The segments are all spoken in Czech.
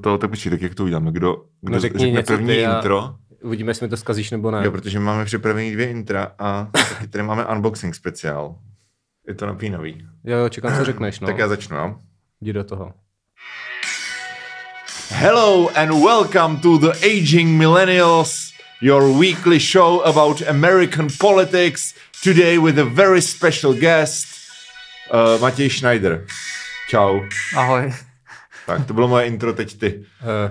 to, tak počkej, tak jak to uděláme? Kdo, kdo No řekni řekne něco první ty a- intro? Uvidíme, jestli mi to zkazíš nebo ne. Jo, protože máme připravený dvě intra a taky tady máme unboxing speciál. Je to napínavý. Jo, jo, čekám, co řekneš, no. Tak já začnu, jo? Jdi do toho. Hello and welcome to the Aging Millennials, your weekly show about American politics. Today with a very special guest, uh, Matěj Schneider. Čau. Ahoj. Tak, to bylo moje intro, teď ty.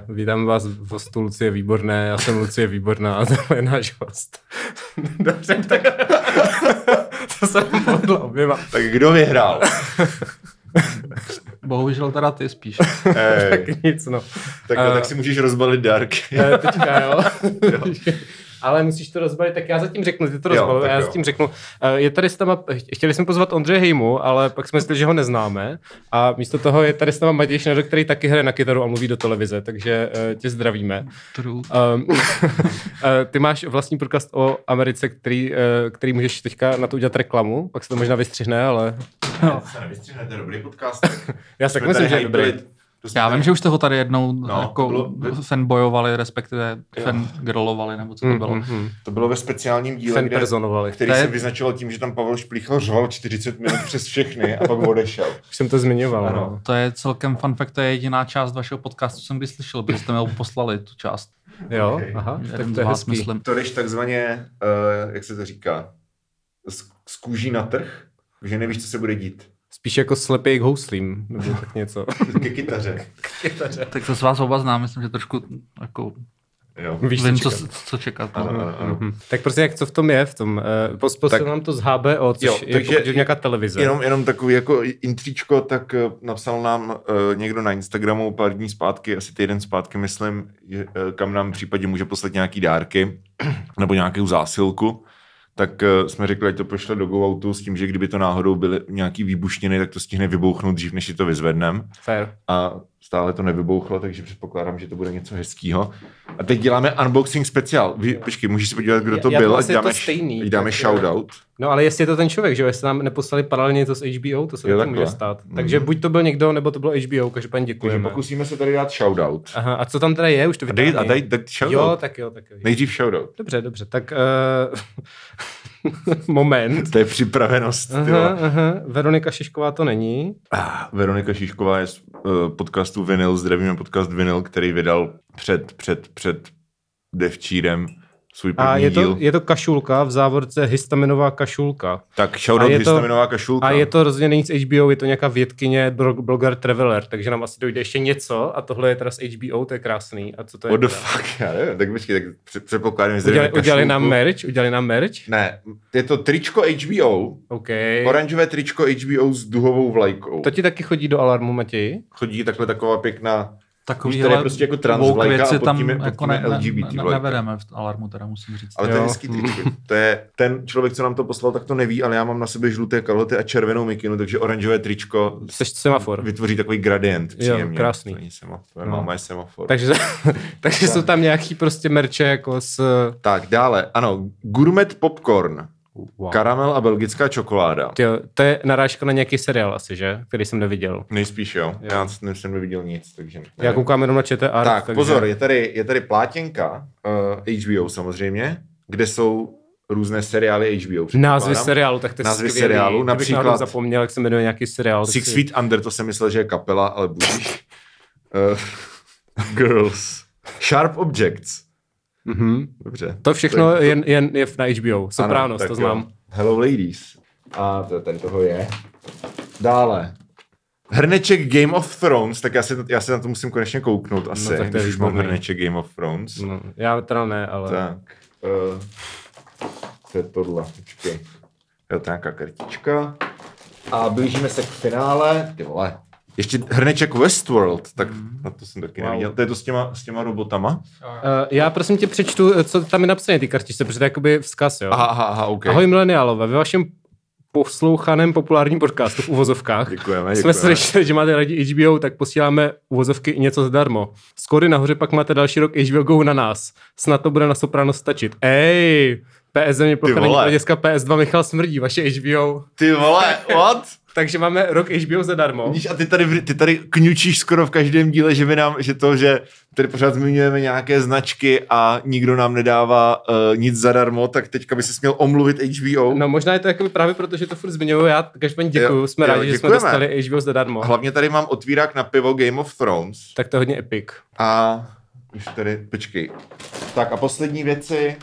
Uh, vítám vás v hostu Lucie Výborné, já jsem Lucie Výborná a to je náš host. Dobře, tak to jsem podle oběma. Tak kdo vyhrál? Bohužel teda ty spíš. Ej, Tak nic, no. tak, Eh, tak si můžeš rozbalit dárky. Eh, Teďka, jo. Ale musíš to rozbalit, tak já zatím řeknu, ty to a já jo. zatím řeknu. Eh, Je tady s náma, chtěli jsme pozvat Ondřeje Hejmu, ale pak jsme mysleli, že ho neznáme a místo toho je tady s náma Matěj Schneider, který taky hraje na kytaru a mluví do televize, takže eh, tě zdravíme. True. Um, eh, ty máš vlastní podcast o Americe, který, který můžeš teďka na to udělat reklamu, pak se to možná vystřihne, ale To se nevystřihne, to je dobrý podcast. já si tak myslím, že je dobrý. Jsme Já vím, že už jste ho tady jednou No, jako to bylo- fanboyovali, respektive fangirlovali, nebo co to Mm, bylo. mm, mm. To bylo ve speciálním díle, kde, který je- se vyznačoval tím, že tam Pavel Šplíchl řval 40 minut přes všechny a pak odešel. Už jsem to zmiňoval. Ano. No. To je celkem fun fact, to je jediná část vašeho podcastu, co jsem kdy slyšel, protože jste mi ho poslali, tu část. Jo, Okay. aha, tak to je hezký. myslím. To jdeš takzvaně, uh, jak se to říká, z, z kůží na trh, že nevíš, co se bude dít. Spíš jako slepý k houslím, nebo tak něco. Ke kytaře. Tak to s vás oba znám, myslím, že trošku jako Jo. Víš, vím, co co, čekat. co čekat. Ano, no. ano, ano. Mhm. Tak prostě jak co v tom je v tom? Uh, pos, poslal Tak- nám to z HBO, což Jo, je takže- takže, nějaká televize. Jenom, jenom takový jako intříčko, tak eh, napsal nám uh, někdo na Instagramu pár dní zpátky, asi týden zpátky, myslím, je, uh, kam nám v případě může poslat nějaký dárky nebo nějakou zásilku. Tak uh, jsme řekli, ať to pošle do GoOutu s tím, že kdyby to náhodou byly nějaký výbušniny, tak to stihne vybouchnout dřív, než si to vyzvedneme. Fair. a stále to nevybouchlo, takže předpokládám, že to bude něco hezkýho. A teď děláme unboxing speciál. Vy, počkej, můžeš se podívat, kdo to Já- já byl, to ať dáme, to stejný, ať dáme tak, shoutout. No ale jestli je to ten člověk, že jo, jestli nám neposlali paralelně to z HBO, to se Jo, může stát. Mhm. Takže buď to byl někdo, nebo to bylo HBO, každopádně Takže děkujeme. pokusíme se tady dát shoutout. Aha, a co tam teda je, už to A dej, a dej, dej Jo, shoutout. tak jo, tak jo. Nejdřív shoutout. Dobře, dobře, tak uh, moment. To je připravenost. Aha, aha, Veronika Šišková to není. Ah, Veronika Šišková je z uh, podcastu Vinyl, zdravíme podcast Vinyl, který vydal před, před, před devčírem svůj první A je to, díl. je to kašulka, v závorce histaminová kašulka. Tak shoutout histaminová kašulka. A je to rozhodně není z HBO, je to nějaká vědkyně, bloger Traveler, takže nám asi dojde ještě něco a tohle je teda z HBO, to je krásný. A co to je? What the fuck, já nevím, tak počkej, tak pře- předpokládám, že Udělali, udělali nám merch? Udělali nám merch? Ne, je to tričko HBO, OK. oranžové tričko HBO s duhovou vlajkou. To ti taky chodí do alarmu, Matěj? Chodí takhle taková pěkná, Takový Víš, tady je prostě jako trans vlajka a pod tam tím je- pod jako tím je ne, ne, LGBT ne, vlajka. nevedeme v alarmu, teda musím říct. ale to je Jo. hezký tričko. To je ten člověk, co nám to poslal, tak to neví, ale já mám na sebe žluté kalhoty a červenou mikinu, takže oranžové tričko semafor. vytvoří takový gradient příjemně. krásný. To není semafor, No. no. máma je semafor. Takže, takže jsou tam nějaký prostě merče jako s... Tak, dále, ano, gourmet popcorn, Wow. karamel a belgická čokoláda. Tyjo, to je narážka na nějaký seriál asi, že? Který jsem neviděl. Nejspíš jo, Jo. já jsem neviděl nic, takže... Já koukám jenom na ČT Tak, takže... pozor, je tady, je tady plátěnka uh, HBO samozřejmě, kde jsou různé seriály HBO. Názvy seriálu, tak to je Názvy skvělý. seriálu, Kdybych například- náhodou zapomněl, jak se jmenuje nějaký seriál. Six si- Feet Under, to jsem myslel, že je kapela, ale budíš. Uh, girls. Sharp Objects. Mhm. Dobře. To všechno Tak to- je, je, je na HBO. Sopranos, Ano, tak to jo. znám. Hello Ladies. A to, tady toho je. Dále. Hrneček Game of Thrones, tak já se, já se na to musím konečně kouknout asi, tak to je když už mám hrneček Game of Thrones. No, já teda ne, ale... Tak. Uh, to je tohle, počkej. Jo, to je nějaká kartička. A blížíme se k finále. Ty vole. Ještě hrneček Westworld, tak na to jsem taky Wow. neviděl. To je to s těma, s těma robotama? Uh, já prosím tě přečtu, eh, co tam je napsané ty kartičce, protože to je jakoby vzkaz, jo. Aha, aha, aha, OK. Ahoj mileniálové, ve vašem poslouchaném populárním podcastu v uvozovkách Děkujeme, jsme děkujeme. slyšeli, že máte rádi HBO, tak posíláme uvozovky i něco zadarmo. Skory nahoře pak máte další rok HBO Go na nás. Snad to bude na Soprano stačit. Ej, PS země plocha není pro děcka, PS2 Michal smrdí, vaše HBO. Ty vole, what? Takže máme rok HBO zadarmo. Vidíš, a ty tady, ty tady kňučíš skoro v každém díle, že, by nám, že to, že tady pořád zmiňujeme nějaké značky a nikdo nám nedává uh, nic zadarmo, tak teďka by se směl omluvit HBO. No možná je to jakoby právě proto, že to furt zmiňuju, já každopádně děkuju, Jo, jsme jo, rádi, že jsme dostali HBO zadarmo. Hlavně tady mám otvírák na pivo Game of Thrones. Tak to je hodně epic. A už tady, počkej. Tak a poslední věci,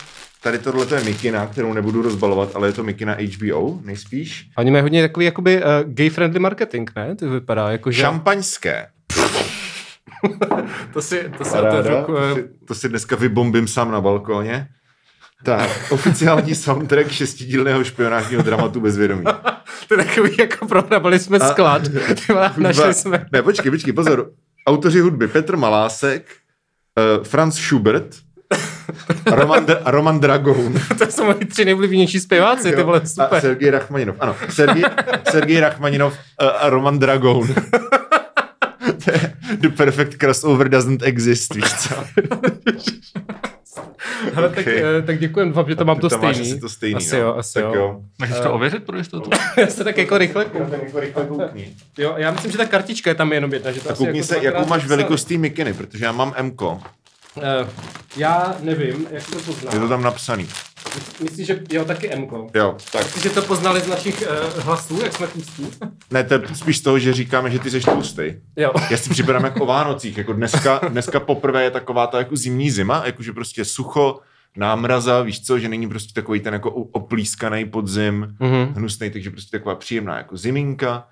tady tohle je mikina, kterou nebudu rozbalovat, ale je to mikina HBO, nejspíš. A oni mají hodně takový jakoby uh, gay-friendly marketing, ne? To vypadá jako, že... Šampaňské. To si, to si Paráda. To eh, si, to si dneska vybombím sám na balkóně. Tak, oficiální soundtrack šestidílného špionážního dramatu Bezvědomí. To je takový, jako prohrabali jsme A- sklad. Ty vole, Našli jsme. Ne, počkej, počkej, pozor. Autoři hudby Petr Malásek, uh, Franz Schubert, Roman, Dra- Roman Dragoun. To jsou moji tři nejblivější zpěváci, ty Jo. vole, A super. Sergej Rachmaninov. Ano, Sergej, Sergej Rachmaninov uh, a Roman Dragoun. To The perfect crossover doesn't exist, víš co? Hele, tak, Okay. eh, tak děkujem, doufám, že to mám to máš stejný. asi to stejný, asi no. jo, asi tak jo. jo. Můžeš to ověřit pro jistotu? Já se tak jako rychle Já tak jako rychle koukni. Jo, já myslím, že ta kartička je tam jenom jedna. Že to A asi koukni jako se, jakou máš velikost té mikiny, protože já mám M. Eh, já nevím, jak to poznám. Je to tam napsaný. Myslíš, že jo, taky M. Jo, tak. Myslíš, že to poznali z našich uh, hlasů, jak jsme tlustí? Ne, to je spíš z toho, že říkáme, že ty jsi tlustý. Jo. Já si připadám jako o Vánocích, jako dneska, dneska poprvé je taková ta jako zimní zima, jakože prostě sucho, námraza, víš co, že není prostě takový ten jako oplískaný podzim, Mhm. hnusný, takže prostě taková příjemná jako ziminka.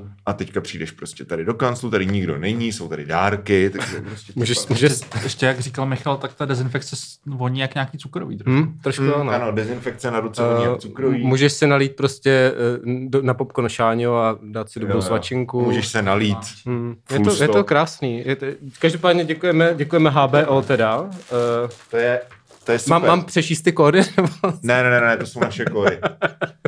Uh, a teďka přijdeš prostě tady do kanclu, tady nikdo není, jsou tady dárky, takže prostě Můžeš, můžeš, Ještě jak říkal Michal, tak ta dezinfekce voní jak nějaký cukrový. trošku. hm, trošku Mm, ano. ano, dezinfekce na ruce, uh, Eh, cukrový. můžeš se nalít prostě eh, do, na popcorn šáňo a dát si dobrou Jo, jo. svačinku. Můžeš se nalít. Hmm. Je, to, je to krásný. Je to, každopádně děkujeme, děkujeme HBO teda. Uh, To je, to je super. mám, mám přečíst ty kódy? nebo- Ne, ne, ne, ne, to jsou naše kódy.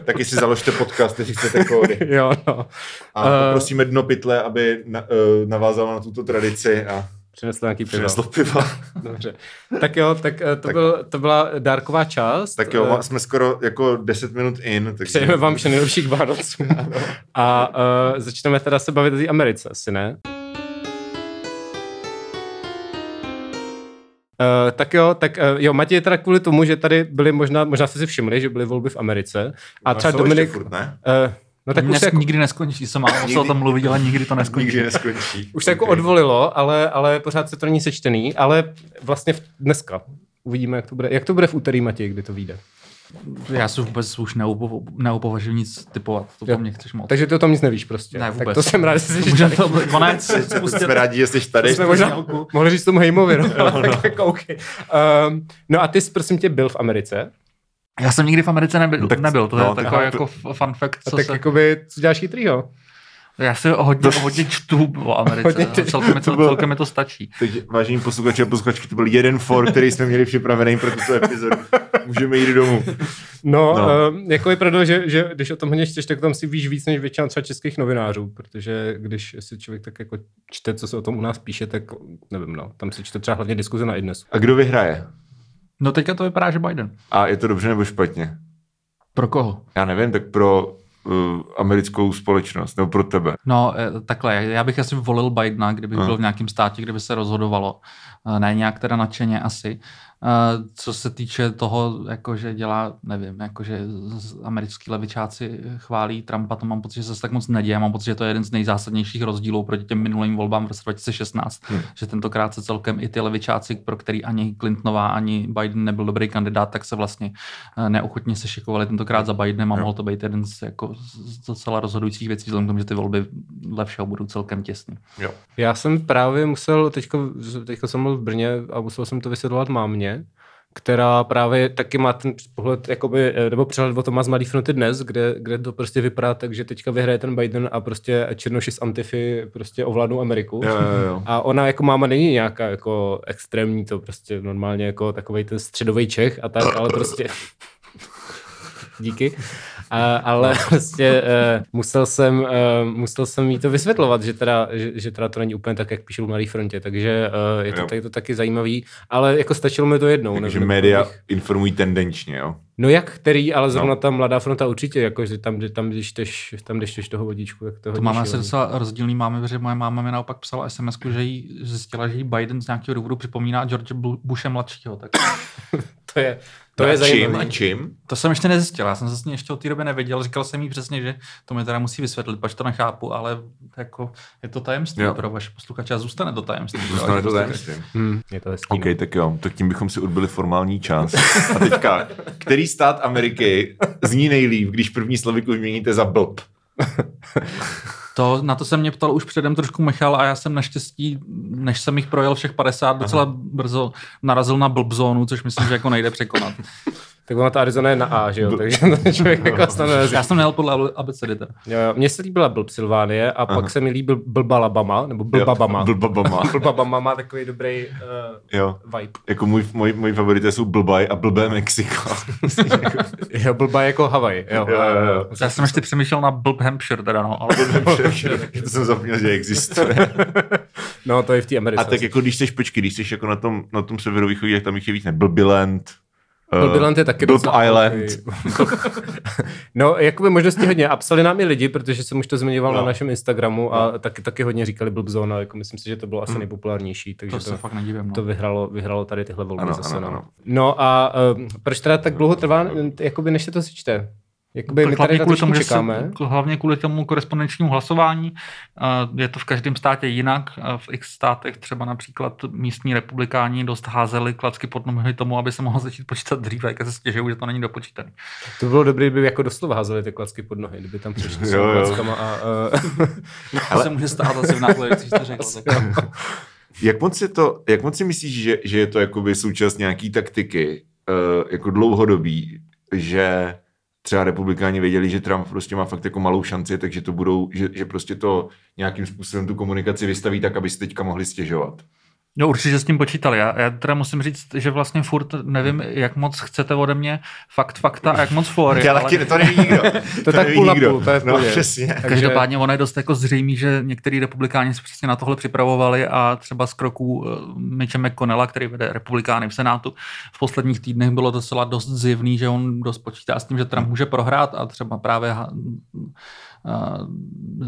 Taky si založte podcast, jestli chcete kódy. jo, no. A Eh. poprosíme dno pytle, aby na, uh, navázalo na tuto tradici a Přinesl nějaký pivo. přineslo piva. Dobře. Tak jo, tak, eh, to, Tak- Byl, to byla dárková část. Tak jo, Eh, jsme skoro jako 10 minut in. Takže... Přejeme vám vše nejlepších Vánoců. A uh, začneme teda se bavit o té Americe, asi ne? Uh, tak jo, tak uh, jo, Matěj teda kvůli tomu, že tady byly možná, možná jste si všimli, že byly volby v Americe. A No, třeba Dominik... Furt, ne? Uh, no tak už Nes, se, jako, nikdy neskončí, se málo se o tom mluvit, ale nikdy to neskončí. Nikdy neskončí. už se jako odvolilo, ale, ale pořád se to není sečtený, ale vlastně v, dneska. Uvidíme, jak to bude. Jak to bude v úterý, Matěj, kdy to vyjde. Já si vůbec už neupo, neupovažuji nic typovat, to po mně chceš moc. Takže ty o tom nic nevíš prostě. Ne, tak vůbec. to jsem rád, že jsi Můžeme to konec, spustit. Jsme rádi, že jsi tady. jsme možná mohli říct tomu Hejmovi, no, ale tak jako okay. um, no a ty jsi, prosím tě, byl v Americe. Já jsem nikdy v Americe nebyl, Tak- nebyl to je no, takový tak- jako fun fact, A co tak se... jakoby, co děláš chytrýho? Já si hodně, hodně čtu o Americe, Hodně hodně čteš. celkem, to, To bylo- celkem mi to stačí. Teď, vážení posluchači a posluchačky, to byl jeden for, který jsme měli připravený pro tuto epizodu. Můžeme jít domů. No, No. no. Um, jako je pravda, že, že když o tom hodně čteš, tak tam si víš víc než většina třeba českých novinářů, protože když si člověk tak jako čte, co se o tom u nás píše, tak nevím, no, tam se čte třeba hlavně diskuze na idnesu. A kdo vyhraje? No teďka to vypadá, že Biden. A je to dobře nebo špatně? Pro koho? Já nevím, tak pro uh, americkou společnost, nebo pro tebe. No eh, takhle, já bych asi volil Bidena, kdybych byl v nějakém státě, kde by se rozhodovalo. Eh, Ne nějak teda nadšeně asi. Co se týče toho, jako že dělá, nevím, jako že americký levičáci chválí Trumpa, to mám pocit, že se zase tak moc neděje. Mám pocit, že to je jeden z nejzásadnějších rozdílů proti těm minulým volbám v roce 2016. Hmm. Že tentokrát se celkem i ty levičáci, pro který ani Clintonová, ani Biden nebyl dobrý kandidát, tak se vlastně eh, neochotně se šikovali tentokrát za Bidenem a Jo. mohl to být jeden z, jako, z docela rozhodujících věcí, vzhledem k tomu, že ty volby dle všeho budou celkem těsný. Jo. Já jsem právě musel, teďko, teďko jsem byl v Brně a musel jsem to vysvětlovat mámě, která právě taky má ten pohled, jakoby, eh, nebo přehled o tom má z Mladý fronty dnes, kde, kde to prostě vypadá tak, že teďka vyhraje ten Biden a prostě černoši z Antify prostě ovládnou Ameriku. Jo, jo, jo. A ona jako máma není nějaká jako extrémní, to prostě normálně jako takovej ten středový Čech a tak, ale prostě díky. A, ale prostě uh, musel jsem, uh, musel jsem jí to vysvětlovat, že teda, že, že teda to není úplně tak, jak píšu v Mladé frontě, takže uh, je to, tady to taky zajímavý, ale jako stačilo mi to jednou. Takže média bych- informují tendenčně, jo? No jak který, ale zrovna No. ta Mladá fronta určitě, jako, že tam, že tam, když šteš, tam když šteš toho vodíčku, tak to, To máme asi docela rozdílný máme, protože moje máma mi naopak psala sms že jí zjistila, že jí Biden z nějakého důvodu připomíná George Bu- Bushe mladšího. Tak To je, to No je čím zajímavé. a čím? to jsem ještě nezjistil, já jsem se s ní ještě od té doby nevěděl, říkal jsem jí přesně, že to mi teda musí vysvětlit, pač to nechápu, ale jako je to tajemství Jo. pro vaše posluchače a zůstane to tajemství. Zůstane to tajemství. Hmm, je to hezký. OK, tak jo, tak tím bychom si odbyli formální čas. A teďka, který stát Ameriky zní nejlíp, když první sloviku vyměníte za blb? To, na to se mě ptal už předem trošku Michal a já jsem naštěstí, než jsem jich projel všech 50, docela brzo narazil na blbzónu, což myslím, že jako nejde překonat. Tak ona ta Arizona je na A, že jo, takže ten člověk jako snadno nezjistí. Já jsem nejel podle abecedy teda. Jo, jo. Mně se líbila Blb Silvánie a pak se mi líbil Blb Alabama, nebo Blbabama. Blbabama. Blbabama má takový dobrý uh, Jo. vibe. Jako můj, můj, můj favorité jsou Blbaj a Blbé Mexiko. Jo, Blba jako Havaj. Jo, Jo, jo, jo. Já jsem ještě přemýšlel na Blb Hampshire teda, no, ale to jsem zapomněl, že existuje. No, to je v té Americe. A tak jako když jsi, počkej, když jsi jako na tom, na tom severovýchodě, tak tam jich je víc, ne? Blbiland. Eh, Blbiland je taky Blb docela Island. no, jakoby možností hodně. A psali nám i lidi, protože jsem už to zmiňoval No. na našem Instagramu a taky, taky hodně říkali Blbzona. Jako myslím si, že to bylo asi nejpopulárnější. Takže to to, se fakt nedivím. No. to vyhralo, vyhralo tady tyhle volby Ano, zase. ano, no. ano. no a uh, proč teda tak dlouho trvá, jakoby než se to sečte? Jakoby my Tak tady na to tomu, že čekáme. se, hlavně kvůli tomu korespondenčnímu hlasování. Je to v každém státě jinak. V x státech třeba například místní republikáni dost házeli klacky pod nohy tomu, aby se mohlo začít počítat dříve, jak se stěžují, že to není dopočítaný. To bylo dobré, kdyby jako doslova házeli ty klacky pod nohy, kdyby tam přišli s klackama a... Uh, To se může stát asi v následujících to řekl. Tak. Jak moc, je to, jak moc si myslíš, že, že je to jakoby součást nějaký taktiky, uh, jako dlouhodobý, že třeba republikáni věděli, že Trump prostě má fakt jako malou šanci, takže to budou, že, že prostě to nějakým způsobem tu komunikaci vystaví tak, aby si teďka mohli stěžovat. No určitě s tím počítali. Já, já teda musím říct, že vlastně furt nevím, jak moc chcete ode mě fakt fakta a jak moc fóry. Ale taky to neví nikdo. To tak neví půl na půl, to je v no, přesně. Takže- Každopádně ono je dost jako zřejmý, že některý republikáni se přesně na tohle připravovali a třeba z kroků eh, Mitche McConnella, který vede republikány v Senátu, v posledních týdnech bylo docela dost zjevný, že on dost počítá s tím, že Trump může prohrát a třeba právě ha-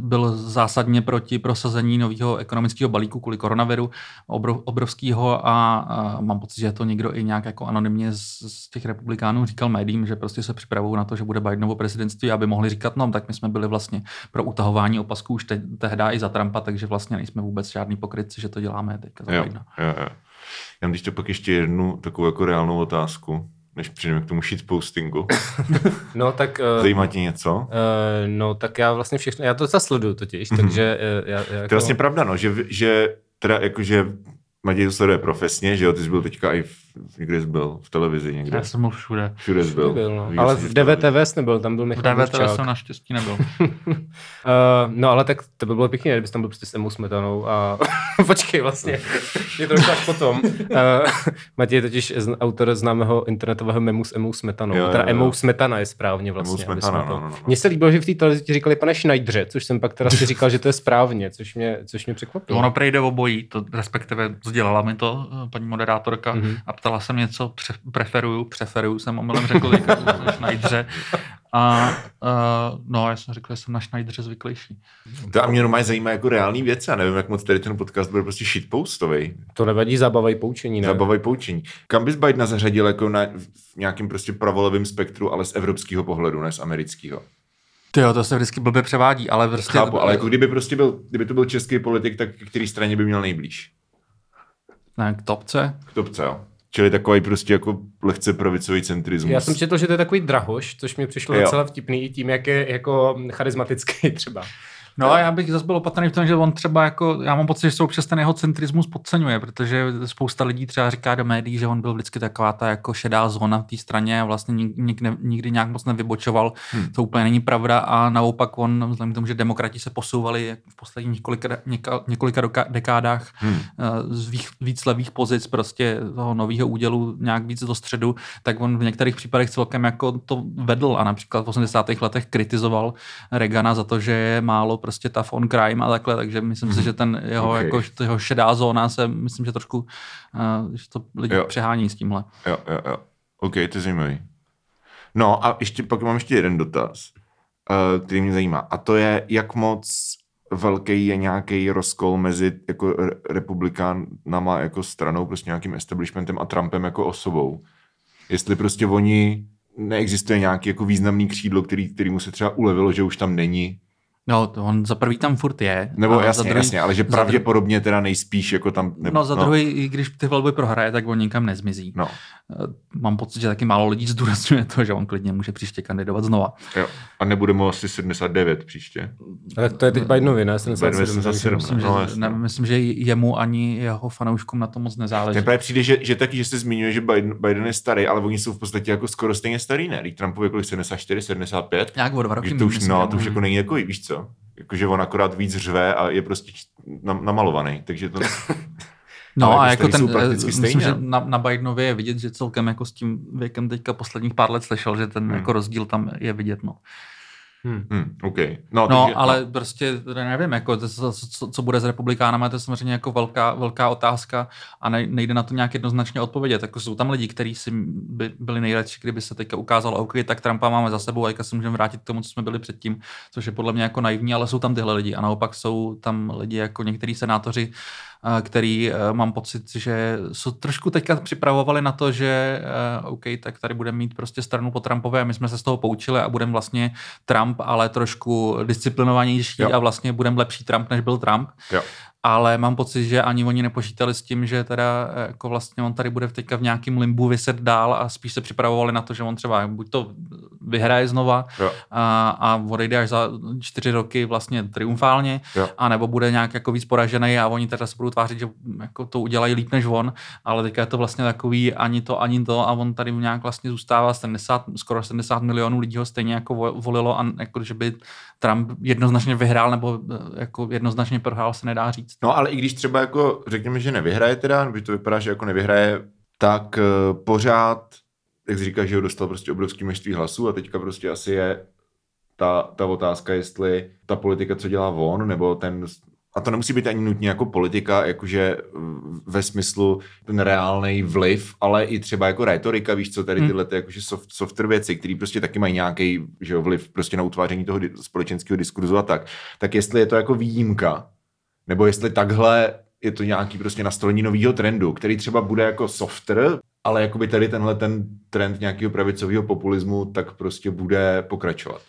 byl zásadně proti prosazení nového ekonomického balíku kvůli koronaviru obrov, obrovského a, mám pocit, že to někdo i nějak jako anonymně z, z těch republikánů říkal médiím, že prostě se připravují na to, že bude Bidenovo prezidentství, aby mohli říkat, no tak my jsme byli vlastně pro utahování opasků už te, tehdy i za Trumpa, takže vlastně nejsme vůbec žádný pokrytci, že to děláme teďka za Jo, Bidena. jo, jo. Já mám když to pak ještě jednu takovou jako reálnou otázku, než přijdeme k tomu shitpostingu. no tak... Uh, Zajímá tě něco? Uh, no tak já vlastně všechno, já to zasleduju totiž, takže uh, já, já To je jako, vlastně pravda, no, že, že teda jakože Matěj to sleduje profesně, že jo, ty jsi byl teďka i v, někde jsi byl, v televizi někde. Já jsem byl všude. Všude jsi byl. byl, no. Viděl Ale v. DVTV jsi nebyl, tam byl V Michal DVT Dvorčák. jsem naštěstí nebyl. Uh, no ale tak to by bylo pěkně, kdybys tam byl prostě s Emou Smetanou a počkej vlastně, je to už až potom. Uh, Matěj je totiž autor známého internetového memu s Emou Smetanou, Jo, jo, teda jo. Emou Smetana je správně vlastně. Emou Smetana, to- no, no, no. Mně se líbilo, že v té televizi ti říkali pane Schneidře, což jsem pak teda si říkal, že to je správně, což mě, což mě překvapilo. Ono prejde obojí, to respektive sdělala mi to eh, paní moderátorka Mhm. a ptala se mě, co pře- preferuju, preferuju jsem omylem řekl teďka na Schneidře. A uh, no, já jsem řekl, že jsem na Schneidře zvyklejší. To a mě normálně zajímá jako reální věci, já nevím, jak moc tady ten podcast bude prostě shitpostový. To nevadí, zábava i poučení, ne? Zabavaj poučení. Kam bys Bidena zařadil jako na, v nějakým prostě pravolevým spektru, ale z evropského pohledu, ne z amerického? Ty jo, to se vždycky blbě převádí, ale prostě... Chápu, ale jako kdyby prostě byl, kdyby to byl český politik, tak k který straně by měl nejblíž? Ne, k topce. K topce, jo. Čili takový prostě jako lehce pravicový centrismus. Já jsem četl, že to je takový drahoš, což mi přišlo Jo. docela vtipný i tím, jak je jako charismatický třeba. No a já bych zase byl opatrný v tom, že on třeba jako, já mám pocit, že se občas ten jeho centrismus podceňuje, protože spousta lidí třeba říká do médií, že on byl vždycky taková ta jako šedá zóna v té straně a vlastně nik, nik, ne, nikdy nějak moc nevybočoval. Hmm. To úplně není pravda a naopak on, vzhledem k tomu, že demokrati se posouvali v posledních několika, něka, několika dekádách hmm. z víc, víc levých pozic prostě toho nového údělu nějak víc do středu, tak on v některých případech celkem jako to vedl a například v 80. letech kritizoval Regana za to, že je málo prostě tough on crime a takhle, takže myslím si, že ten jeho, okay. jako, jeho šedá zóna se, myslím, že trošku, uh, že to lidi jo. přehání s tímhle. Jo, jo, jo. OK, to je zajímavý. No a ještě, pak mám ještě jeden dotaz, uh, který mě zajímá. A to je, jak moc velký je nějaký rozkol mezi jako republikánama jako stranou, prostě nějakým establishmentem a Trumpem jako osobou. Jestli prostě oni neexistuje nějaký jako významný křídlo, který, který mu se třeba ulevilo, že už tam není No, to on za prvý tam furt je. Nebo jasně, druhý, jasně, ale že pravděpodobně teda nejspíš jako tam... Nebo, no, za no. druhý, i když ty volby prohraje, tak on nikam nezmizí. No. Eh, mám pocit, že taky málo lidí zdůrazňuje to, že on klidně může příště kandidovat znova. Jo. A nebude mu asi 79 příště. Ale to je teď Bidenovi, ne? 77, myslím, že, no, ne, myslím, že jemu ani jeho fanouškům na to moc nezáleží. Mně právě přijde, že, že taky, že se zmiňuje, že Biden, Biden je starý, ale oni jsou v podstatě jako skoro stejně starý, ne? Trumpovi kolik 74, 75? Jak o dva roky. To už, no, to už jako není jako, víš co? Jakože on akorát víc řve a je prostě namalovaný, takže to... No a jako ten, eh, myslím, že na, na Bidenově je vidět, že celkem jako s tím věkem teďka posledních pár let slyšel, že ten hmm. jako rozdíl tam je vidět, no. Hmm. Hmm, okay. No, no takže, ale no. prostě nevím, jako, to, co, co bude s republikánama, to je samozřejmě jako velká, velká otázka a ne, nejde na to nějak jednoznačně odpovědět. Jako jsou tam lidi, kteří si by, byli nejradši, kdyby se teďka ukázalo, OK, tak Trumpa máme za sebou a se můžeme vrátit k tomu, co jsme byli předtím, což je podle mě jako naivní, ale jsou tam tyhle lidi a naopak jsou tam lidi jako některý senátoři, který eh, mám pocit, že jsou trošku teďka připravovali na to, že eh, OK, tak tady budeme mít prostě stranu po Trumpové a my jsme se z toho poučili a budeme vlastně Trump, ale trošku disciplinovanější jo. a vlastně budeme lepší Trump, než byl Trump. Jo ale mám pocit, že ani oni nepočítali s tím, že teda eh, jako vlastně on tady bude teďka v nějakém limbu vyset dál a spíš se připravovali na to, že on třeba buď to vyhraje znova a, a odejde až za čtyři roky vlastně triumfálně, jo. a nebo bude nějak jako víc poražený a oni teda se budou tvářit, že jako to udělají líp než on, ale teďka je to vlastně takový ani to, ani to a on tady nějak vlastně zůstává 70, skoro 70 milionů lidí ho stejně jako volilo a jako, že by Trump jednoznačně vyhrál nebo eh, jako jednoznačně prohrál se nedá říct. No ale i když třeba jako řekněme, že nevyhraje teda, nebo to vypadá, že jako nevyhraje, tak uh, pořád, jak jsi říká, že ho dostal prostě obrovský množství hlasů a teďka prostě asi je ta, ta otázka, jestli ta politika, co dělá on, nebo ten a to nemusí být ani nutně jako politika, jakože ve smyslu ten reálný vliv, ale i třeba jako retorika, víš co, tady hmm. tyhle ty jakože soft, software věci, které prostě taky mají nějaký že jo, vliv prostě na utváření toho společenského diskurzu a tak. Tak jestli je to jako výjimka, nebo jestli takhle je to nějaký prostě nastolení nového trendu, který třeba bude jako software, ale jakoby tady tenhle ten trend nějakého pravicového populismu tak prostě bude pokračovat.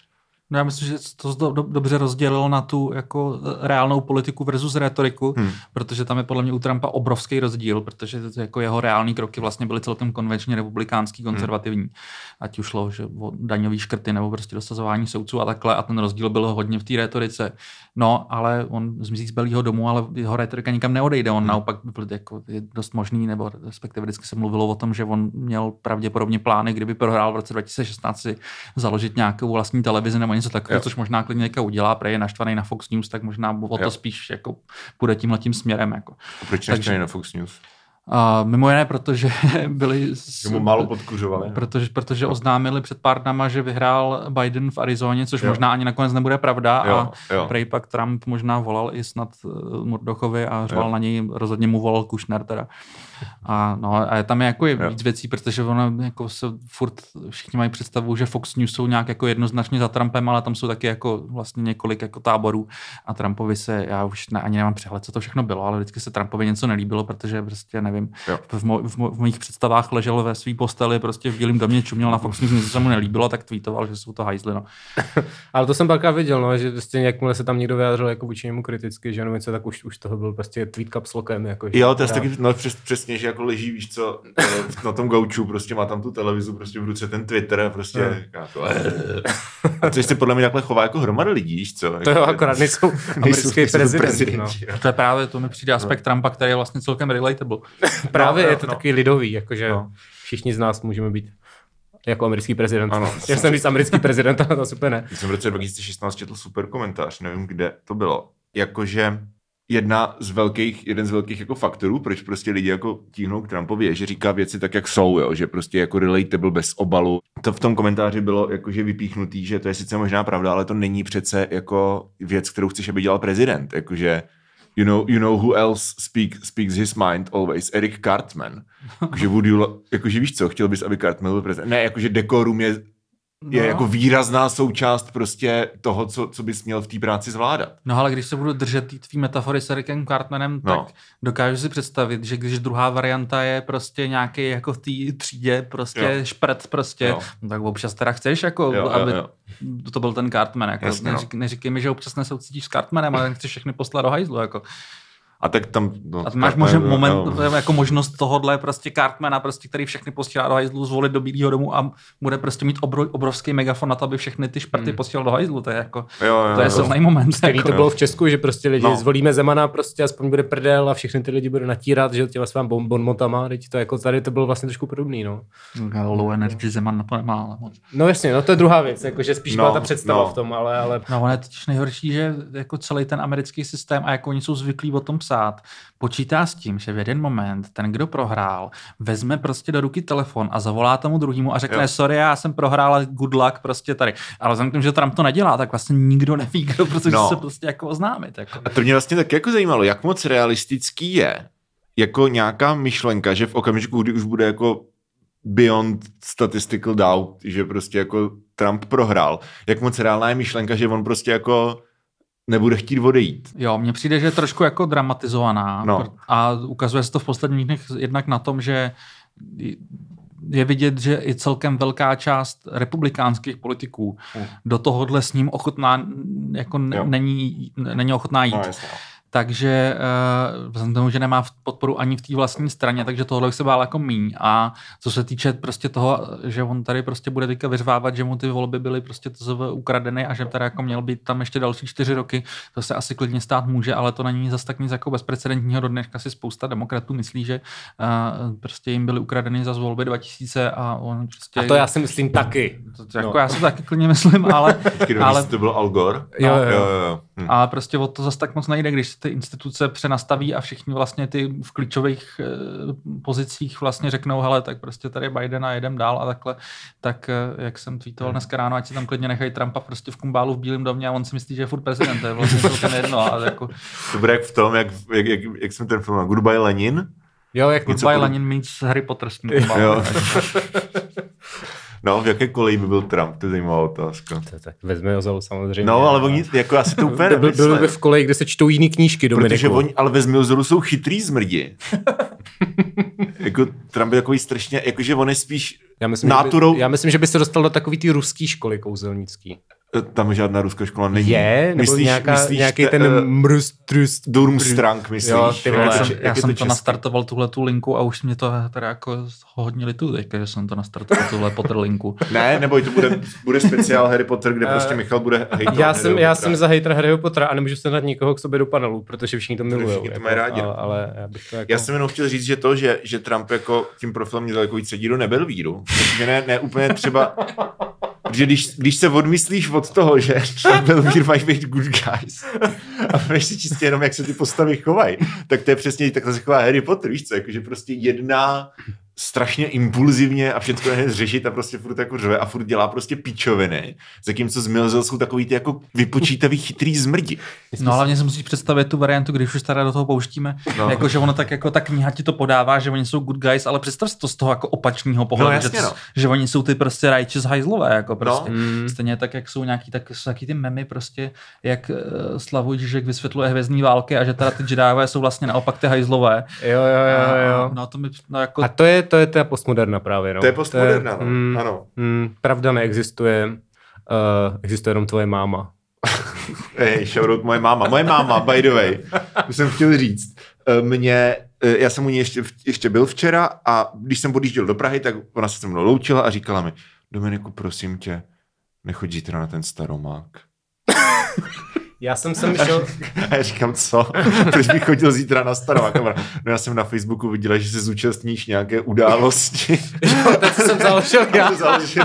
No já myslím, že to do, do, dobře rozdělilo na tu jako e, reálnou politiku versus retoriku, hmm. protože tam je podle mě u Trumpa obrovský rozdíl, protože to, jako jeho reální kroky vlastně byly celkem konvenčně republikánský, hmm. konzervativní. Hmm. Ať už šlo že o daňový škrty nebo prostě dosazování soudců a takhle. A ten rozdíl byl hodně v té retorice. No, ale on zmizí z Belého domu, ale jeho retorika nikam neodejde. On hmm. naopak byl jako, je dost možný, nebo respektive vždycky se mluvilo o tom, že on měl pravděpodobně plány, kdyby prohrál v roce 2016 založit nějakou vlastní televizi nebo něco takového, což možná klidně udělá, prej je naštvaný na Fox News, tak možná o to jo. spíš jako půjde tímhle tím směrem. Jako. A proč Takže, na Fox News? A mimo jiné, protože byli... S, mu málo podkuřovali. Protože, protože oznámili před pár dnama, že vyhrál Biden v Arizoně, což jo. možná ani nakonec nebude pravda. Jo, a jo. prej pak Trump možná volal i snad eh, Murdochovi a řval jo. na něj, rozhodně mu volal Kushner teda. A, no, a tam je jako je víc věcí, protože ono jako se furt všichni mají představu, že Fox News jsou nějak jako jednoznačně za Trumpem, ale tam jsou taky jako vlastně několik jako táborů a Trumpovi se, já už ne, ani nemám přehled, co to všechno bylo, ale vždycky se Trumpovi něco nelíbilo, protože prostě nevím. Jo. V, mo, v, mo, v mých představách ležel ve své posteli prostě v bílém domě, čuměl na Fox News, něco se mu nelíbilo, tak tweetoval, že jsou to hajzly. No. Ale to jsem pak viděl, no, že prostě jakmile se tam někdo vyjádřil jako vůči němu kriticky, že jenom něco, tak už, už toho byl prostě tweet caps lockem. Jako, že Jo, to je taky, no přes, přesně, že jako leží, víš co, eh, na tom gauču, prostě má tam tu televizi, prostě v ruce ten Twitter a prostě Jo. říká to, a což se podle mě takhle chová jako hromada lidí, víš co? To jo, akorát nejsou americký prezident. no. jo. To je právě, to mi přijde aspekt Trumpa, který je vlastně celkem relatable. Právě No, je no, to no. takový lidový, jakože No. všichni z nás můžeme být jako americký prezident. Ano. Já jsem říct americký prezident, ale to super ne. Já jsem v roce 2016 četl super komentář, nevím, kde to bylo. Jakože jedna z velkých, jeden z velkých jako faktorů, proč prostě lidi jako tíhnou k Trumpovi, je, že říká věci tak, jak jsou, jo? že prostě jako relatable bez obalu. To v tom komentáři bylo jakože vypíchnutý, že to je sice možná pravda, ale to není přece jako věc, kterou chceš, aby dělal prezident. Jakože you know, you know who else speak, speaks his mind always, Eric Cartman. Jakože, would you, jakože víš co, chtěl bys, aby Cartman byl prezident. Ne, jakože dekorum je je No. jako výrazná součást prostě toho, co, co bys měl v té práci zvládat. No ale když se budu držet té tvý metafory s Ericem Cartmanem, No. tak dokážu si představit, že když druhá varianta je prostě nějaký jako v té třídě prostě Jo. šprt prostě, Jo. no, tak občas teda chceš jako, Jo, jo, aby jo. to byl ten Cartman, jako Jasně, no. neřík, neříkej mi, že občas nesoucítíš s Cartmanem, ale chceš všechny poslat do hajzlu, jako. A tak tam... No, A máš Cartman- možná moment, jo. jako možnost tohohle prostě Cartmana, prostě, který všechny posílá do hajzlu, zvolit do Bílého domu a bude prostě mít obro, obrovský megafon na to, aby všechny ty šprty Hmm. posílal do hajzlu, to je jako, Jo, jo, to je jo. silný moment. Stejný Jako. to bylo v Česku, že prostě lidi No. zvolíme Zemana, prostě aspoň bude prdel a všechny ty lidi budou natírat, že těma svým bon, bonmotama, teď to jako tady to bylo vlastně trošku podobný, no. Low energy Zeman na to nemá, ale moc. No jasně, no to je druhá věc, jakože spíš No, byla ta představa no. v tom, ale, ale No, ono je totiž nejhorší, že jako celý ten americký systém a jako oni jsou zvyklí o tom psát, počítá s tím, že v jeden moment ten, kdo prohrál, vezme prostě do ruky telefon a zavolá tomu druhému a řekne, Jo. sorry, já jsem prohrál, good luck prostě tady. Ale vzhledem k tomu, že Trump to nedělá, tak vlastně nikdo neví, kdo prostě No. se prostě jako oznámit. Jako. A to mě vlastně tak jako zajímalo, jak moc realistický je jako nějaká myšlenka, že v okamžiku, kdy už bude jako beyond statistical doubt, že prostě jako Trump prohrál, jak moc reálná je myšlenka, že on prostě jako nebude chtít odejít. Jo, mně přijde, že je trošku jako dramatizovaná No. a ukazuje se to v posledních dnech jednak na tom, že je vidět, že i celkem velká část republikánských politiků Hmm. do tohohle s ním ochotná, jako ne, není, není ochotná jít. No, jasně. Takže uh, vzhledem k tomu, že nemá v- podporu ani v té vlastní straně, takže tohle se bál jako míň. A co se týče prostě toho, že on tady prostě bude teďka vyřvávat, že mu ty volby byly prostě TZV ukradeny a že tady jako měl být tam ještě další čtyři roky, to se asi klidně stát může, ale to není zas tak nic jako bezprecedentního. Do dneška si spousta demokratů myslí, že uh, prostě jim byly ukradeny za volby 2000 a on prostě... a to já si myslím taky. To, to, jako No. já si taky klidně myslím, ale, ale ale... to byl Al Gore? Jo, jo, jo, jo. Hm. ale prostě o to zase tak moc nejde, když ty instituce přenastaví a všichni vlastně ty v klíčových eh, pozicích vlastně řeknou, hele, tak prostě tady Biden a jedem dál a takhle, tak eh, jak jsem tweetoval dneska ráno, ať si tam klidně nechají Trumpa prostě v kumbálu v Bílém domě a on si myslí, že je furt prezident, to je vlastně celkem jedno. A jako To bude jak v tom, jak, jak, jak, jak jsem ten film Goodbye Lenin. Jo, jak Goodbye pod- Lenin meets Harry Potter s tím. Jo. no, v jaké koleji by byl Trump, to je zajímavá otázka. To- tak vezme ho za samozřejmě. No, ale oni, jako já si to úplně Byl, byl, by v koleji, kde se čtou jiný knížky, Dominiku. Protože oni, ale ve Zmiozoru jsou chytrý zmrdi. jako Trump je takový strašně, jakože on je spíš, já myslím, že by, já myslím, že by se dostal do takový ty ruský školy kouzelnický. Eh, tam žádná ruská škola není. Je, nebo myslíš, nějaká, myslíš nějaký te- ten eh, mrust, trust, Durmstrang, myslíš? Jo, ty vole. Já Jak jsem, to- já jak je jsem to to česky? nastartoval tuhle tu linku a už mě to teda jako hodně litu teďka, že jsem to nastartoval tuhle Potter linku. Ne, nebo to bude, bude speciál Harry Potter, kde prostě Michal bude hejtovat Já jsem, já jsem za hejtra Harryho Pottera a nemůžu se dát nikoho k sobě do panelu, protože všichni to milují. všichni to mají rádi. Ale, ale já bych to jako... Já jsem jenom chtěl říct, že to, že, že Trump jako tím profilem mě daleko víc sedí do nebelvíru, takže ne, ne úplně třeba, že když, když se odmyslíš od toho, že nebelvír mají být good guys a budeš si čistě jenom, jak se ty postavy chovají, tak to je přesně tak se chová Harry Potter, víš co, jakože prostě jedná strašně impulzivně a všechno je zřešit a prostě furt jako řve a furt dělá prostě pičoviny, zatímco z Milzel jsou takový ty jako vypočítavý chytrý zmrdi. No hlavně si musíš představit tu variantu, když už teda do toho pouštíme, No. jako že ono tak jako ta kniha ti to podává, že oni jsou good guys, ale představ si to z toho jako opačného pohledu, No, jasně, že, no. že oni jsou ty prostě righteous hajzlové, jako prostě. No. Mm. Stejně tak, jak jsou nějaký, tak jsou taky ty memy prostě, jak uh, Slavoj Žižek vysvětluje hvězdní války a že teda ty Jediové jsou vlastně naopak ty hajzlové. Jo, jo, jo, jo. jo. No to mi, no jako, A to je, to je ta postmoderna právě, no. To je postmoderna, no. mm, Ano. Mm, pravda neexistuje, uh, existuje jenom tvoje máma. Hej, shoutout moje máma. Moje máma, by the way, to jsem chtěl říct. eh, Mě, eh, já jsem u ní ještě, ještě byl včera a když jsem odjížděl do Prahy, tak ona se se mnou loučila a říkala mi, Dominiku, prosím tě, nechoď zítra na ten staromák. Já jsem sem šel, A já říkám, co? Proč bych chodil zítra na staromák? A ona, No já jsem na Facebooku viděla, že se zúčastníš nějaké události. tak jsem založil já. To založil,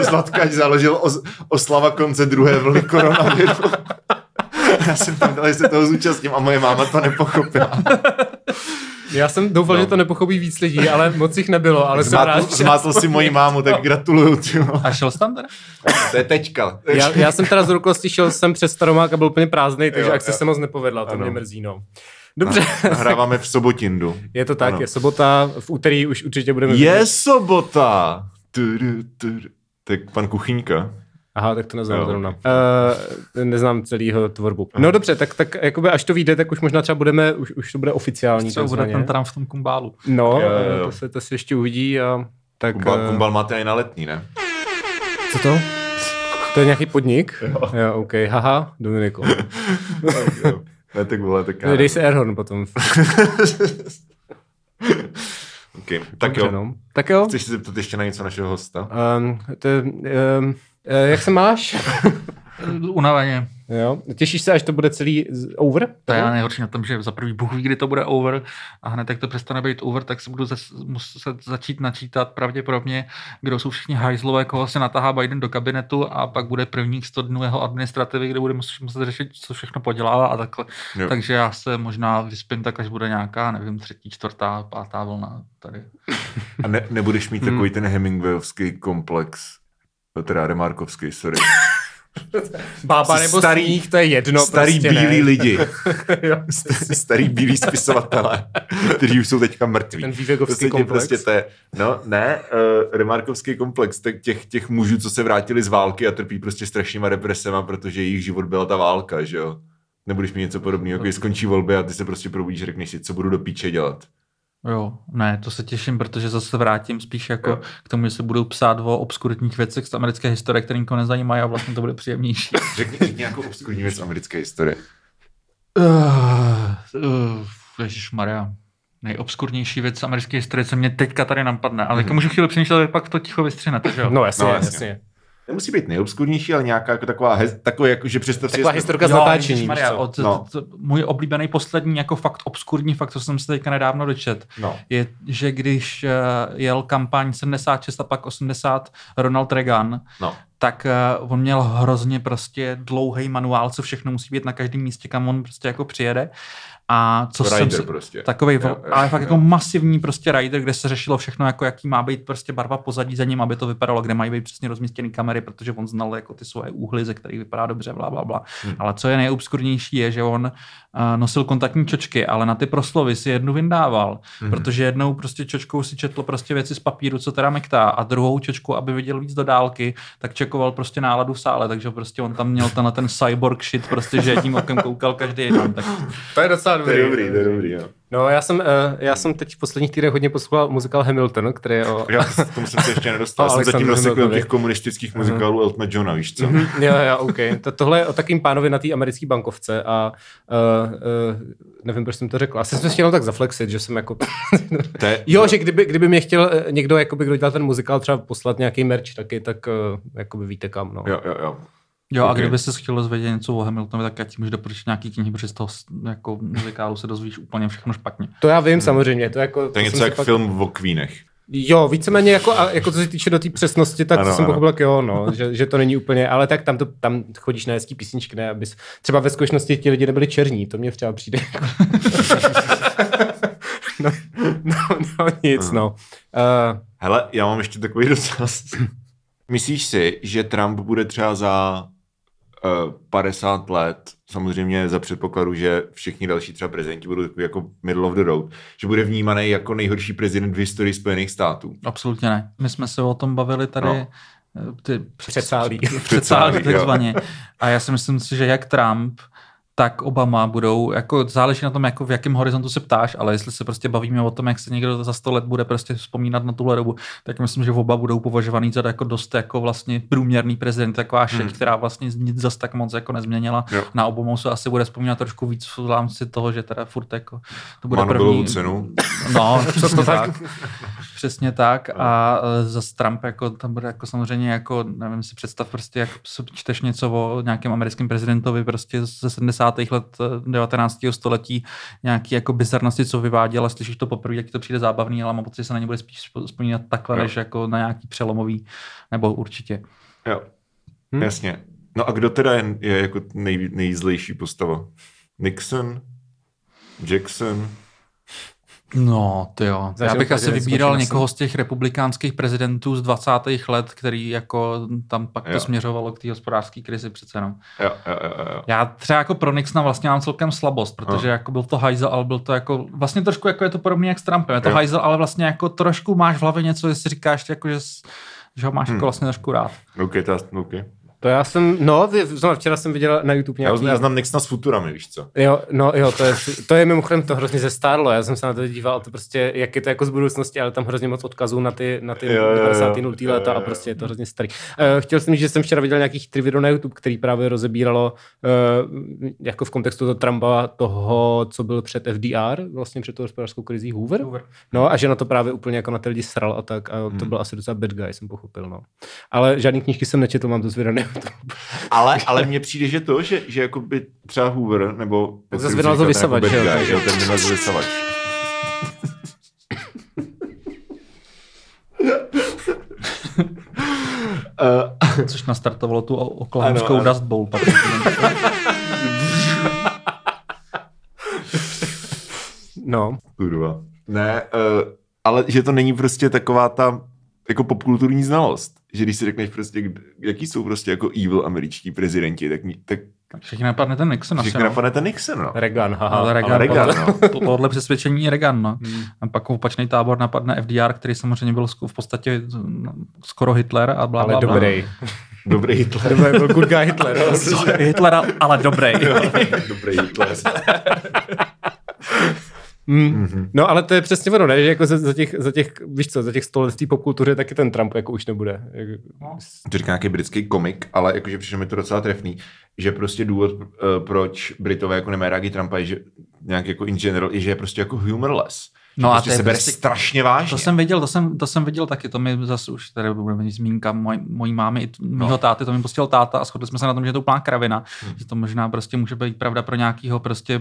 Zlatkač založil os, oslava konce druhé vlny koronaviru. Já jsem tam dal, že se toho zúčastním a moje máma to nepochopila. Já jsem doufal, No. že to nepochopí víc lidí, ale moc jich nebylo, ale jsem rád, Zmátl, že... zmátl si moji mámu, tak gratuluju. vole. a šel jsi tam teda? To je teďka. Já, já jsem teda z rukosti šel jsem přes Staromák a byl úplně prázdný, takže Jo, akce jo. se moc nepovedla, to Ano. mě mrzí, no. Dobře, Hráváme v Sobotindu. je to tak, Ano. je sobota, v úterý už určitě budeme... Je sobota! Tudu, tudu. Tak pan Kuchyňka. Aha, tak to neznám Jo. zrovna. Uh, neznám celý jeho tvorbu. No dobře, tak, tak jakoby až to vyjde, tak už možná třeba budeme, už, už to bude oficiální. Třeba bude ten Trump v tom kumbálu. No, Jo, jo, jo. to se, to se ještě uvidí a tak... Kumbal, eh, kumbal máte i na letní, ne? Co to? To je nějaký podnik? Jo. jo OK, haha, Dominiko. Ne, tak vole, tak já Dej si Airhorn potom. okay. Tak Dobře, jo. No. Tak jo. Chceš se zeptat ještě na něco našeho hosta? Um, to, je, um, jak se máš? Unaveně. jo. Těšíš se, až to bude celý over? To je nejhorší na tom, že za prvý Bůh ví, kdy to bude over a hned jak to přestane být over, tak se budu zas, muset začít načítat pravděpodobně, kdo jsou všichni hajzlové, koho se natahá Biden do kabinetu a pak bude prvních 100 dnů jeho administrativy, kde bude muset, muset řešit, co všechno podělává a takhle. Jo. Takže já se možná vyspím tak, až bude nějaká, nevím, třetí, čtvrtá, pátá vlna tady. A ne, nebudeš mít Hmm. takový ten Hemingwayovský komplex, teda Remarkovský, sorry. Bába nebo Starý- sníh, to je jedno. Starý prostě, bílí ne. lidi. Starý bílí spisovatelé, kteří už jsou teďka mrtví. Ten Vývegovský Prostě tě komplex. Prostě to je, no ne, uh, Remarkovský komplex tak těch, těch mužů, co se vrátili z války a trpí prostě strašnýma represema, protože jejich život byla ta válka, že jo. Nebudeš mít něco podobného, když skončí volby a ty se prostě probudíš, řekneš si, co budu do píče dělat. Jo, ne, to se těším, protože zase vrátím spíš jako Jo. k tomu, že se budou psát o obskurních věcech z americké historie, které nikoho nezajímají a vlastně to bude příjemnější. Řekni, nějakou obskurní věc z americké historie. Uh, uh, Maria. Nejobskurnější věc z americké historie, co mě teďka tady napadne. Ale mm můžu chvíli přemýšlet, pak to ticho vystřihnete, že jo? No jasně, No, no, jasně. jasně. Nemusí být nejobskurnější, ale nějaká jako taková, hez, takové, jako, že představ si, Taková že jsme- historka z natáčení. od, No. můj oblíbený poslední jako fakt obskurní fakt, co jsem se teďka nedávno dočet, No. je, že když uh, jel kampaň 76 a pak 80 Ronald Reagan, No. tak uh, on měl hrozně prostě dlouhý manuál, co všechno musí být na každém místě, kam on prostě jako přijede. A co jsem Rider si, prostě. Takový, Jo, jo, ale fakt jo. jako masivní prostě rider, kde se řešilo všechno, jako jaký má být prostě barva pozadí za ním, aby to vypadalo, kde mají být přesně rozmístěny kamery, protože on znal jako ty svoje úhly, ze kterých vypadá dobře, bla, bla, bla. Hmm. Ale co je nejobskurnější, je, že on uh, nosil kontaktní čočky, ale na ty proslovy si jednu vyndával, Mhm. protože jednou prostě čočkou si četl prostě věci z papíru, co teda mektá, a druhou čočku, aby viděl víc do dálky, tak čekoval prostě náladu v sále, takže prostě on tam měl tenhle ten cyborg shit, prostě, že jedním okem koukal každý jeden. Tak To je docela To dobrý. je dobrý, to je dobrý, jo. No, já jsem, uh, já jsem teď v posledních týdnech hodně poslouchal muzikál Hamilton, který je o... Já k tomu jsem se ještě nedostal. Jsem zatím rozsekl těch komunistických muzikálů Eltona Johna, víš co? Mhm, jo, jo, OK. To, tohle je o takým pánovi na té americké bankovce a uh, uh, nevím, proč jsem to řekl. Asi jsem se chtěl tak zaflexit, že jsem jako... To je, jo, že kdyby, kdyby mě chtěl eh, někdo, jakoby, kdo dělal ten muzikál, třeba poslat nějaký merch taky, tak uh, jakoby víte kam, no. Jo, jo, jo. Jo, a Ok. kdyby se chtěl dozvědět něco o Hamiltonovi, tak já ti můžu doporučit nějaký knihy, protože z toho jako muzikálu se dozvíš úplně všechno špatně. To já vím samozřejmě, to, jako, To je něco jak pak- film o Queenech. Jo, víceméně jako, a jako co se týče do té přesnosti, tak Ano, jsem ano. pochopil, jak jo, no, že, že, to není úplně, ale tak tam, to, tam chodíš na hezký písničky, ne, abys, třeba ve skutečnosti ti lidi nebyli černí, to mě třeba přijde. jako- no, no, no, nic, no. Uh, Hele, já mám ještě takový dotaz. Myslíš si, že Trump bude třeba za 50 let, samozřejmě za předpokladu, že všichni další třeba prezidenti budou takový jako middle of the road, že bude vnímaný jako nejhorší prezident v historii Spojených států? Absolutně ne. My jsme se o tom bavili tady No. no. ty jo. takzvaně. A já si myslím si, že jak Trump, tak Obama budou, jako záleží na tom, jako v jakém horizontu se ptáš, ale jestli se prostě bavíme o tom, jak se někdo za sto let bude prostě vzpomínat na tuhle dobu, tak myslím, že oba budou považovaný za jako dost jako vlastně průměrný prezident, taková šeť, Hmm. která vlastně nic zas tak moc jako nezměnila. Jo. Na Obamu se asi bude vzpomínat trošku víc v rámci toho, že teda furt jako to bude Má Nobelovu první. cenu. No, přesně tak. Přesně tak. A e, za Trump jako tam bude jako samozřejmě jako, nevím si představ prostě, jak čteš něco o nějakém americkém prezidentovi prostě ze 70. let e, 19. století, nějaký jako bizarnosti, co vyváděl a slyšíš to poprvé, jak ti to přijde zábavný, ale mám pocit, že se na ně bude spíš vzpomínat takhle, Jo. než jako na nějaký přelomový, nebo určitě. Jo, Hm? jasně. No a kdo teda je, je jako nej, nejzlejší postava? Nixon? Jackson? No, ty jo. Já bych asi vybíral někoho z těch republikánských prezidentů z 20. let, který jako tam pak to Jo. směřovalo k té hospodářské krizi přece jenom. Jo, jo, jo, jo. Já třeba jako pro Nixona vlastně mám celkem slabost, protože No. jako byl to hajzel, ale byl to jako, vlastně trošku jako je to podobný jak s Trumpem, je to Jo. hajzel, ale vlastně jako trošku máš v hlavě něco, že si říkáš, jako, že, že ho máš Hmm. jako vlastně trošku rád. OK, to já, OK. To já jsem, no, znamená, včera jsem viděl na YouTube Já, nějaký... já znám Nixona s Futurami, víš co? Jo, no jo, to je, to je mimochodem to hrozně zestárlo, já jsem se na to díval, to prostě, jak je to jako z budoucnosti, ale tam hrozně moc odkazů na ty, na ty Jo, jo, jo. 90. 0. Jo, léta jo, a jo. prostě je to hrozně starý. Uh, chtěl jsem říct, že jsem včera viděl nějakých tři video na YouTube, který právě rozebíralo uh, jako v kontextu toho Trumpa toho, co byl před FDR, vlastně před tou hospodářskou krizí Hoover. Hoover. No a že na to právě úplně jako na ty lidi sral a tak a to Hmm. byl asi docela bad guy, jsem pochopil, no. Ale žádný knížky jsem nečetl, mám to z videa na YouTube. Ale, ale mně přijde, že to, že, že jako by třeba Hoover, nebo... Tak zase vynalezl vysavač, že že jo, ten vynalezl vysavač. Uh, Což nastartovalo tu oklahomskou Ano, ano. Dust Bowl. No, kurva. Ne, uh, ale že to není prostě taková ta jako popkulturní znalost. Že když si řekneš prostě, jaký jsou prostě jako evil američtí prezidenti, tak, tak Všichni napadne ten Nixon asi, všichni no. napadne ten Nixon, no. Reagan, haha. Ale Reagan, ale Reagan, podle, no. po- podle přesvědčení Reagan, no. Hmm. A pak opačný tábor napadne FDR, který samozřejmě byl v podstatě no, skoro Hitler a bla, Ale bla, dobrý. Dobrý Hitler. Dobrý, byl good guy Hitler. Hitlera, ale dobrý. Dobrý Hitler. Mm. Mhm. No ale to je přesně ono, ne? Že jako za, za, těch, za těch, víš co, za těch sto let popkultuře taky ten Trump jako už nebude. Jak- To říká nějaký britský komik, ale jakože přišlo mi to docela trefný, že prostě důvod, uh, proč Britové jako nemají rádi Trumpa, je, že nějak jako in general, je, že je prostě jako humorless. No a prostě to se bere prostě- strašně vážně. To jsem viděl, to jsem, to jsem viděl taky, to mi zase už tady bude mít zmínka moj, mojí mámy i mýho No. táty, to mi pustil táta a shodli jsme se na tom, že je to úplná kravina, Hmm. že to možná prostě může být pravda pro nějakého prostě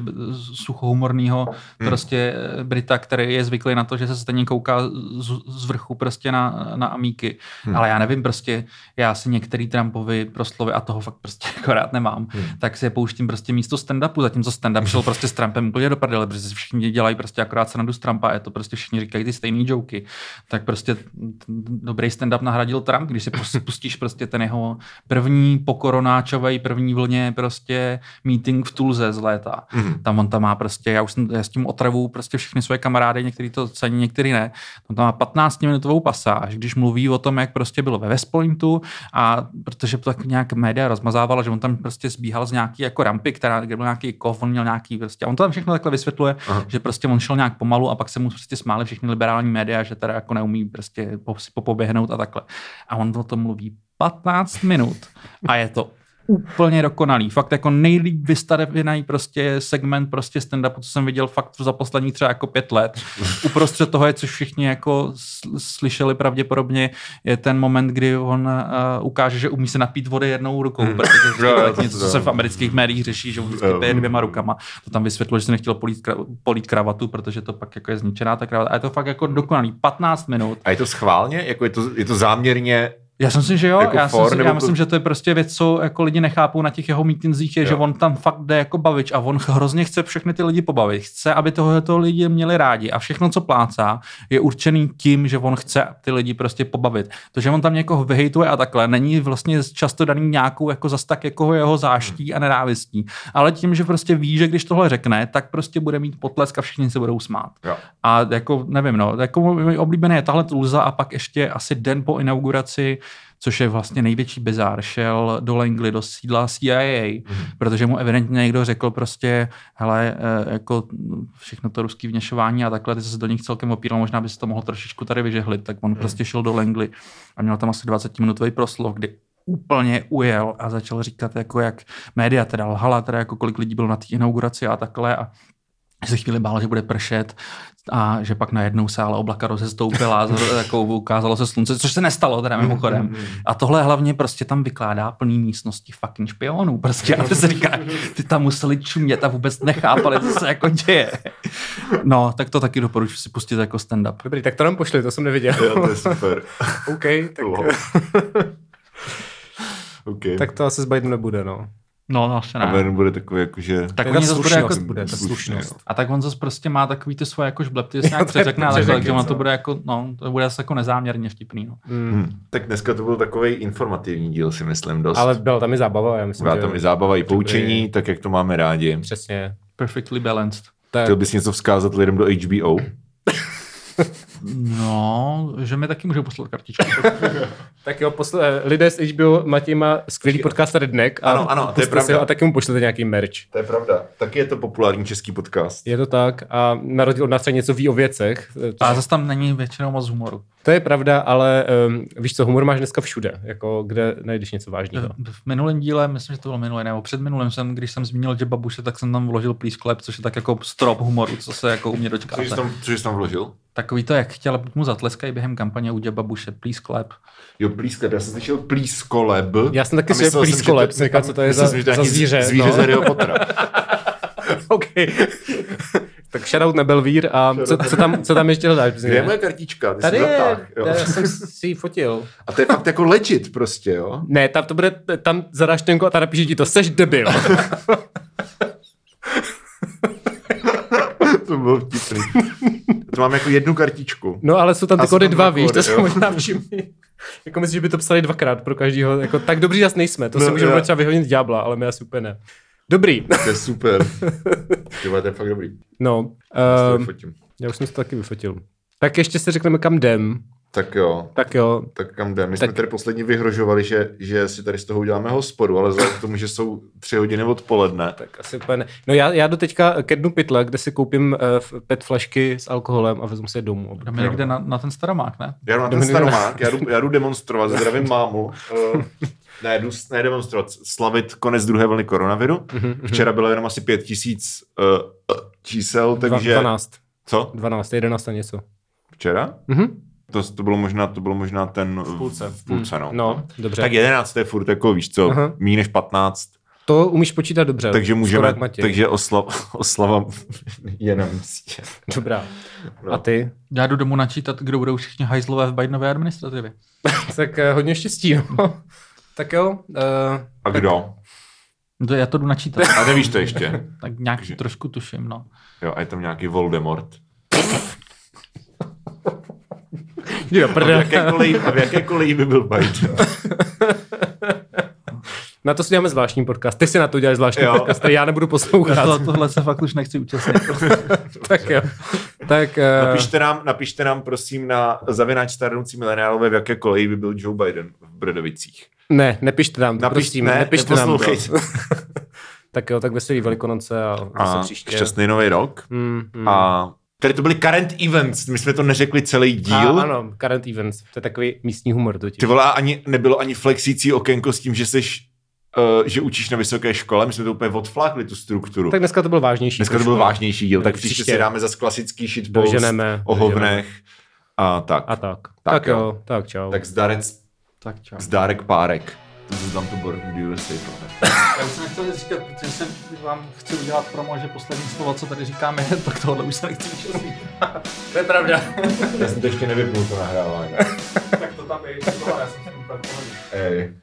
suchohumorného Hmm. prostě eh, Brita, který je zvyklý na to, že se stejně kouká z, z vrchu prostě na, na amíky, Hmm. ale já nevím prostě, já si některý Trumpovi proslovy a toho fakt prostě jako rád nemám, Hmm. tak si je pouštím prostě místo stand-upu, zatímco stand-up šel prostě s Trumpem úplně do prdele, protože si všichni dělají prostě akorát se z Trumpa, a je to prostě všichni říkají ty stejné joky, tak prostě dobrý stand-up nahradil Trump, když si pus- pustíš prostě ten jeho první pokoronáčový první vlně prostě meeting v Tulze z léta. Mhm. Tam on tam má prostě, já už jsem já s tím otravu prostě všechny svoje kamarády, některý to cení, některý ne. On tam má 15-minutovou pasáž, když mluví o tom, jak prostě bylo ve West Pointu a protože to tak nějak média rozmazávala, že on tam prostě zbíhal z nějaký jako rampy, která, kde byl nějaký kov, on měl nějaký prostě, a on to tam všechno takhle vysvětluje, Aha. že prostě on šel nějak pomalu a pak se mu prostě smáli všichni liberální média, že teda jako neumí prostě popoběhnout a takhle. A on o tom mluví 15 minut a je to úplně dokonalý. Fakt jako nejlíp vystavený prostě segment prostě stand-upu, co jsem viděl fakt za poslední třeba jako pět let. Uprostřed toho je, což všichni jako sl- slyšeli pravděpodobně, je ten moment, kdy on uh, ukáže, že umí se napít vody jednou rukou, Hmm. protože to je něco, co se v amerických médiích řeší, že on vždycky pije dvěma rukama. To tam vysvětlilo, že se nechtěl polít, kra- polít kravatu, protože to pak jako je zničená ta kravata. A je to fakt jako dokonalý. 15 minut. A je to schválně? Jako je to, je to záměrně? Já si myslím, že jo. Jako já, for, si, nebo já myslím, že to je prostě věc, co jako lidi nechápou na těch jeho mítinzích, je, Jo. že on tam fakt jde jako bavič a on hrozně chce všechny ty lidi pobavit. Chce, aby tohoto lidi měli rádi a všechno, co plácá, je určený tím, že on chce ty lidi prostě pobavit. To, že on tam někoho vyhejtuje a takhle, není vlastně často daný nějakou jako zas tak jako jeho záští a nenávistí. Ale tím, že prostě ví, že když tohle řekne, tak prostě bude mít potlesk a všichni se budou smát. Jo. A jako nevím, no, jako můj oblíbený je tahle Tulza a pak ještě asi den po inauguraci což je vlastně největší bizár, šel do Langley, do sídla CIA, Mhm. protože mu evidentně někdo řekl prostě, hele, eh, jako všechno to ruský vněšování a takhle, ty se do nich celkem opíral, možná by se to mohl trošičku tady vyžehlit, tak on prostě šel do Langley a měl tam asi 20-minutový proslov, kdy úplně ujel a začal říkat, jako jak média teda lhala, teda jako kolik lidí bylo na té inauguraci a takhle a se chvíli bál, že bude pršet a že pak najednou se ale oblaka rozestoupila jako ukázalo se slunce, což se nestalo teda mimochodem. A tohle hlavně prostě tam vykládá plný místnosti fucking špionů. Prostě a ty se říká, ty tam museli čumět a vůbec nechápali, co se jako děje. No, tak to taky doporučuji si pustit jako stand-up. Dobrý, tak to nám pošli, to jsem neviděl. Jo, to je super. OK, tak, Wow. OK. tak to asi s Bidenem nebude, no. No, no, asi A ne. Ben bude takový jakože... Tak To je oni ta zase bude slušnost jako, bude, ta slušnost. jo. a tak on zase prostě má takový ty svoje jako žblebty, že se nějak přeřekne, ale takže ono to bude jako, no, to bude zase jako nezáměrně vtipný, no. Mm. Hm. Tak dneska to byl takový informativní díl, si myslím, dost. Ale byla tam i zábava, já myslím, Byla že... tam i zábava, i poučení, Dobrý. tak jak to máme rádi. Přesně. Perfectly balanced. Tak, Chtěl bys něco vzkázat lidem do HBO? No, že mi taky můžou poslat kartičku. tak jo, posl- eh, lidé z HBO, Matěj má skvělý podcast tady Dnek a Ano, ano, to je pravda. ho A taky mu pošlete nějaký merch. To je pravda. Taky je to populární český podcast. Je to tak a na rozdíl od nás třeba něco ví o věcech. eh, A zase tam není většinou moc humoru. To je pravda, ale um, víš co, humor máš dneska všude, jako kde najdeš něco vážného. V minulém díle, myslím, že to bylo minulé, nebo před minulým jsem, když jsem zmínil že babuše, tak jsem tam vložil Please Clap, což je tak jako strop humoru, co se jako u mě Co jsi dočkáte. tam, co jsi tam vložil? Takový to, jak chtěla mu zatleskají během kampaně u babuše, Please Clap. Jo, plísklep. Já jsem slyšel plískoleb. Já jsem taky slyšel myslel jsem, plískoleb, říkal, co to je za- jsem, za nějaký zvíře, Zvíře no. z Harryho Pottera. OK. tak shoutout na Belvír a co, co, tam, co tam ještě hledáš? Kde je moje kartička? Ty Tady jsi je, zatáh, jo. já jsem si ji fotil. A to je fakt jako legit prostě, jo? Ne, tam to bude, tam zadáš tenko a tam napíše ti to, seš debil. to bylo vtipný. To mám jako jednu kartičku. No ale jsou tam ty kody dva, dva víš, to jo. možná všimni. Jako myslím, že by to psali dvakrát pro každýho. Jako, tak dobří zase nejsme, to No, si můžeme jo. třeba vyhodit ďábla, ale my asi úplně ne. Dobrý. To je super. Ty to je fakt dobrý. No, Já to um, vyfotím. já už jsem to taky vyfotil. Tak ještě si řekneme, kam jdem. Tak jo, Tak jo, tak kam jdeme? My Tak- jsme tady posledně vyhrožovali, že, že si tady z toho uděláme hospodu, ale vzhledem k tomu, že jsou tři hodiny odpoledne, tak asi úplně ne. No já, já jdu teďka ke dnu pytle, kde si koupím uh, pet flašky s alkoholem a vezmu si je domů. Dominik jde na, na ten staromák, ne? já jdu na ten staromák, já jdu, já jdu demonstrovat, zdravím mámu. Uh, ne, jdu ne demonstrovat, slavit konec druhé vlny koronaviru. Mhm, Včera bylo jenom asi pět tisíc uh, čísel, takže... 12. Co? 12, 11 a něco. Včera? Mhm. To, to, bylo možná, to bylo možná ten... V půlce. V půlce, no. No, dobře. Tak 11 je furt jako, víš co, Aha. méně než 15. To umíš počítat dobře. Takže můžeme, takže osla, oslava je na místě. Dobrá. No. A ty? Já jdu domů načítat, kdo budou všichni hajzlové v Bidenové administrativě. tak eh, hodně štěstí, no. tak jo. Uh, A kdo? No to já to jdu načítat. A nevíš to ještě. tak nějak Takže- trošku tuším, no. Jo, a je tam nějaký Voldemort. Jo, A v jaké koleji, a v jaké koleji by byl Biden? Na to si děláme zvláštní podcast. Ty si na to uděláš zvláštní Jo. podcast, který já nebudu poslouchat. To, tohle se fakt už nechci účastnit. tak jo. Tak, uh, Napište nám, napište nám prosím na zavináč starnoucí mileniálové, v jaké koleji by byl Joe Biden v Brodovicích. ne, nepište nám to, Napiš- prosím, ne, nepište nám to. tak jo, tak veselý velikonoce a A příště. šťastný nový rok. Mm, mm. A tady to byly current events, my jsme to neřekli celý díl. A, ano, current events. To je takový místní humor totiž. Ty vole, a ani, nebylo ani flexící okénko s tím, že seš, uh, že učíš na vysoké škole, my jsme to úplně odflákli, tu strukturu. Tak dneska to byl vážnější. Dneska to byl vážnější díl, tak Tak příště příště si dáme zase klasický shitpost Doženeme. o hovnech a tak. A tak. Tak Tak, tak jo. jo, tak čau. Tak zdarec, tak čau. zdárek párek. To se tam to Born in the USA. Já už jsem nechtěl nic říkat, protože jsem vám chci udělat promo, že poslední slovo, co tady říkáme, tak tohle už se nechci účastnit. to je pravda. Já jsem to ještě nevypnul to nahrávání. tak to tam je, já jsem si úplně Ej.